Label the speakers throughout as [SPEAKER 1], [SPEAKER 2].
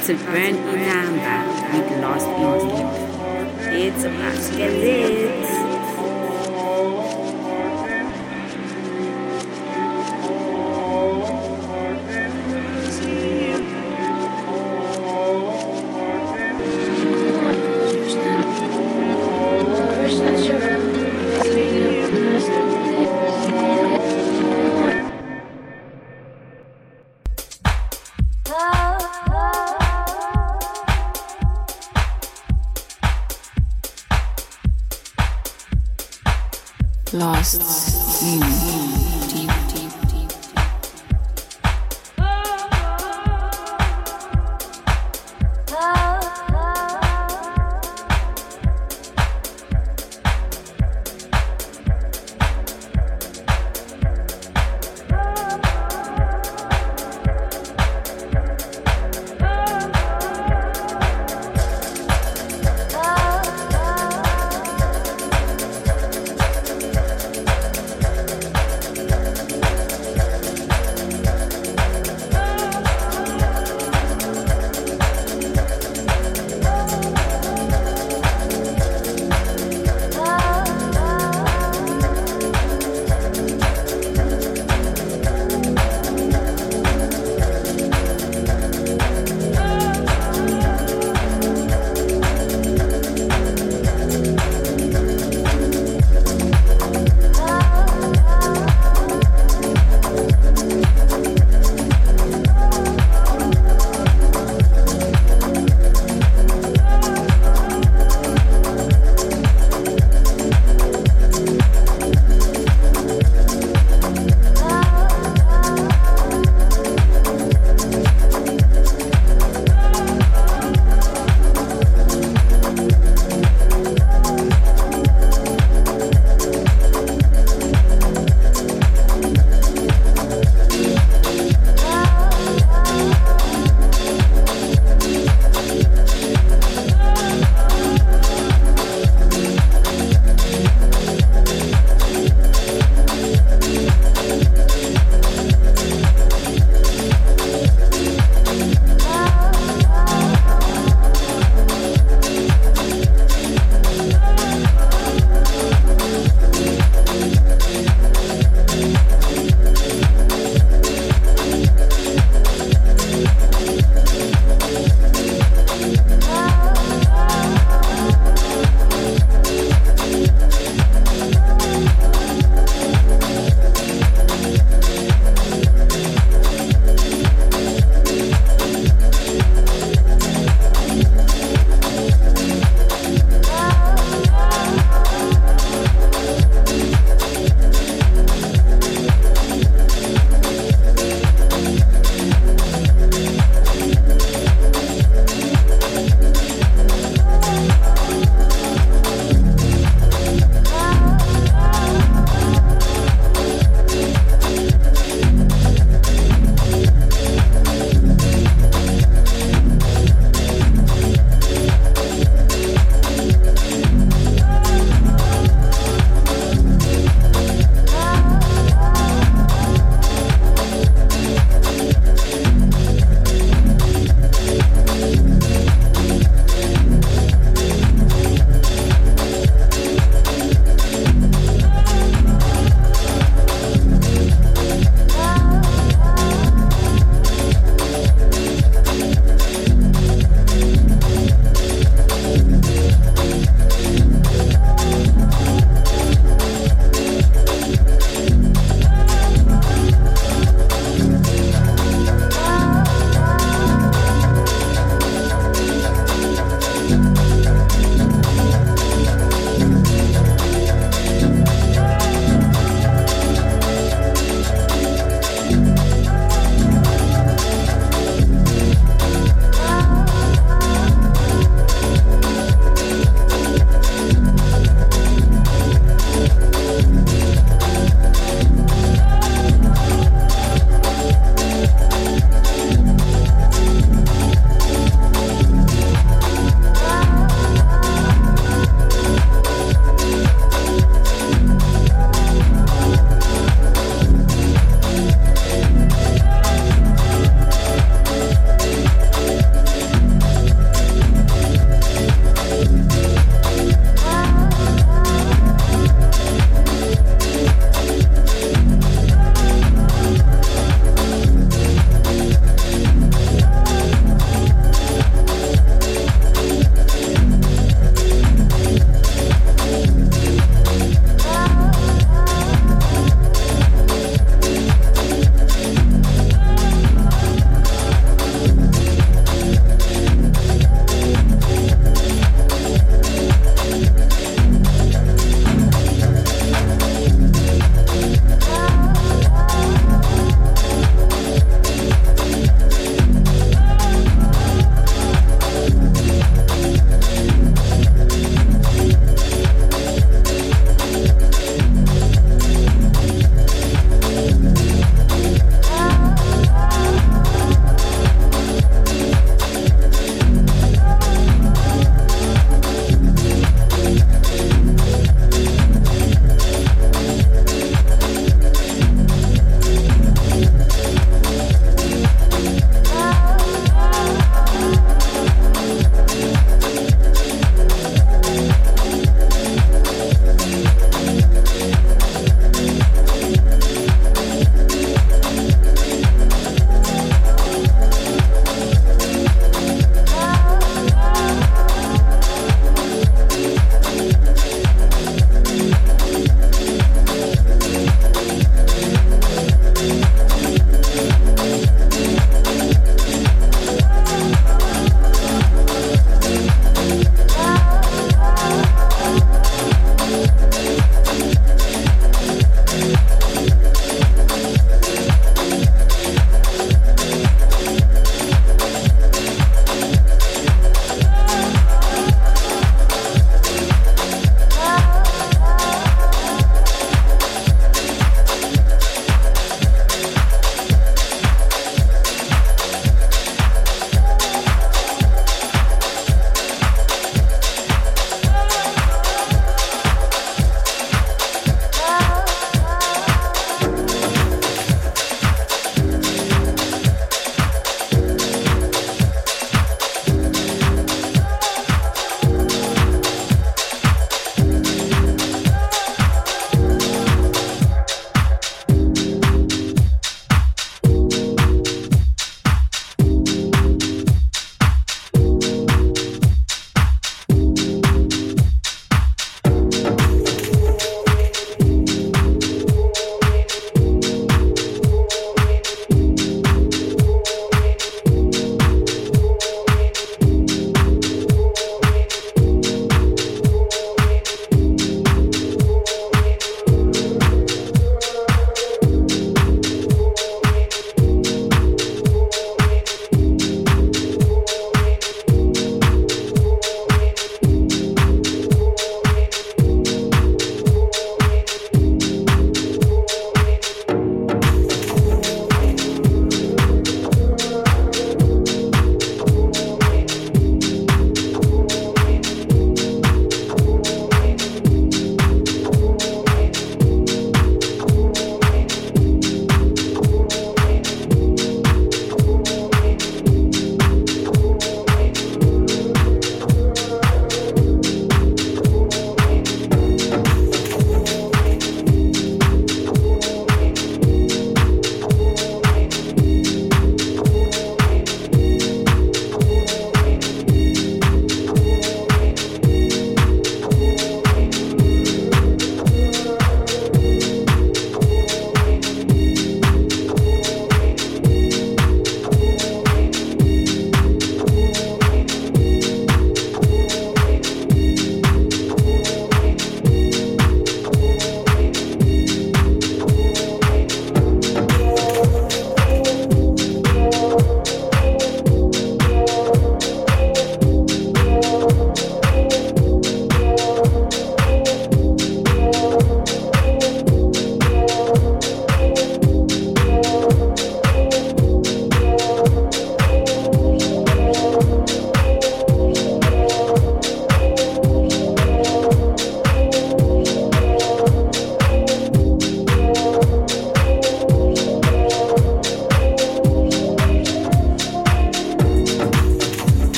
[SPEAKER 1] starts a brand new with Lost in. It's to get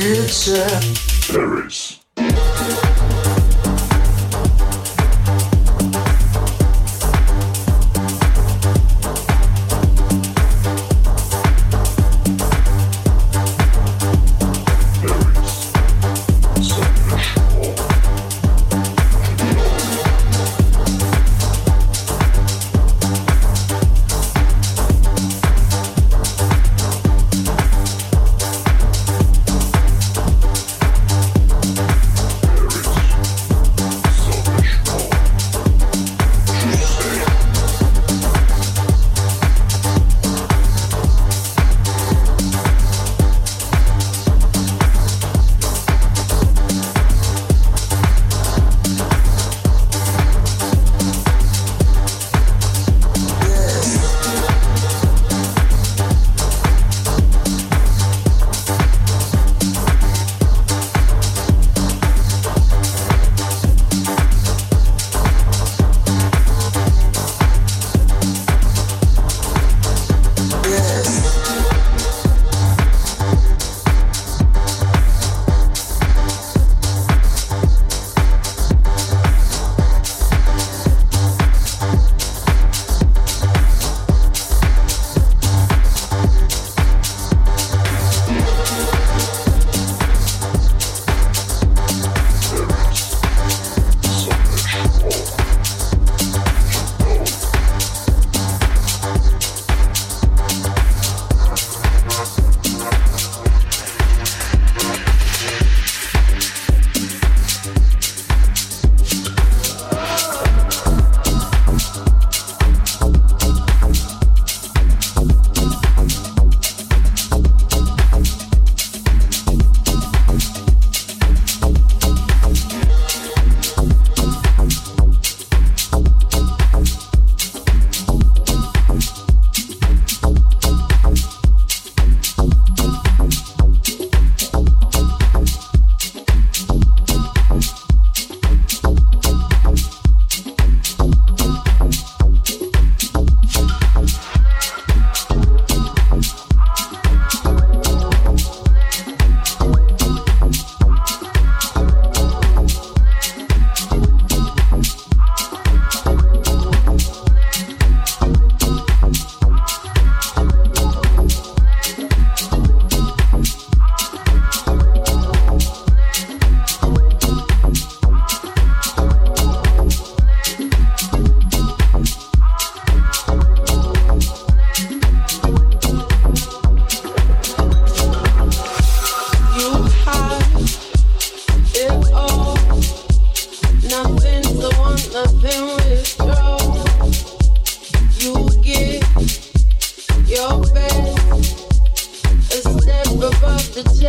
[SPEAKER 2] future. Paris.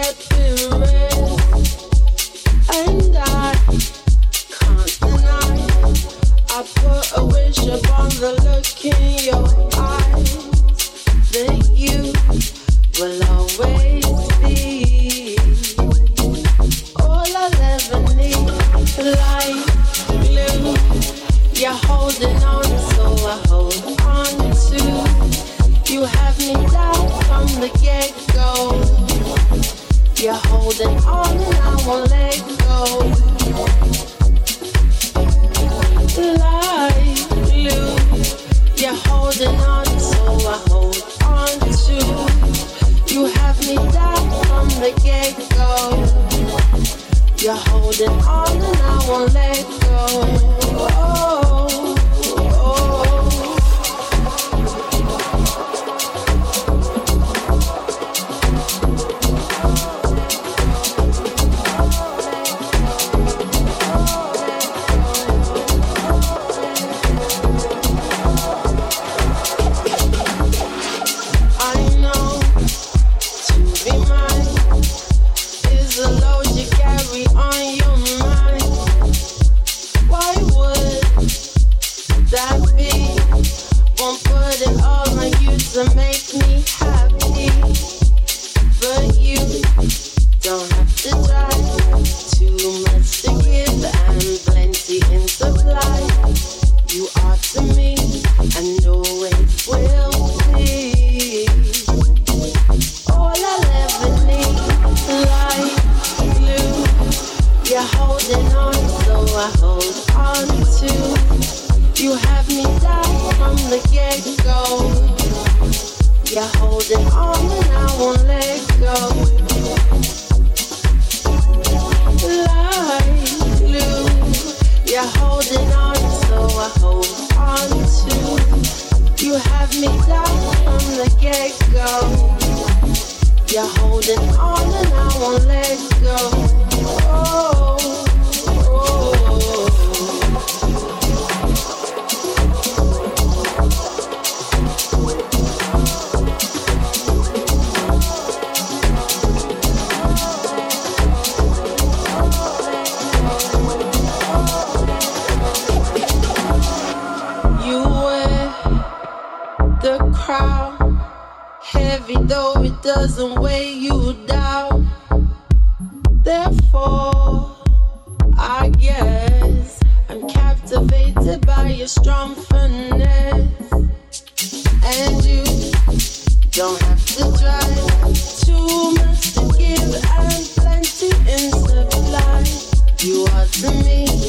[SPEAKER 1] set to rest. You hold it on and I won't let go. Like glue, you're holding on, so I hold on. You have me from the get go. You're holding on and I won't let go. Oh, oh. oh. heavy though it doesn't weigh you down. Therefore, I guess I'm captivated by your strong finesse. And you don't have to try too much to give and plenty in supply. You are to me.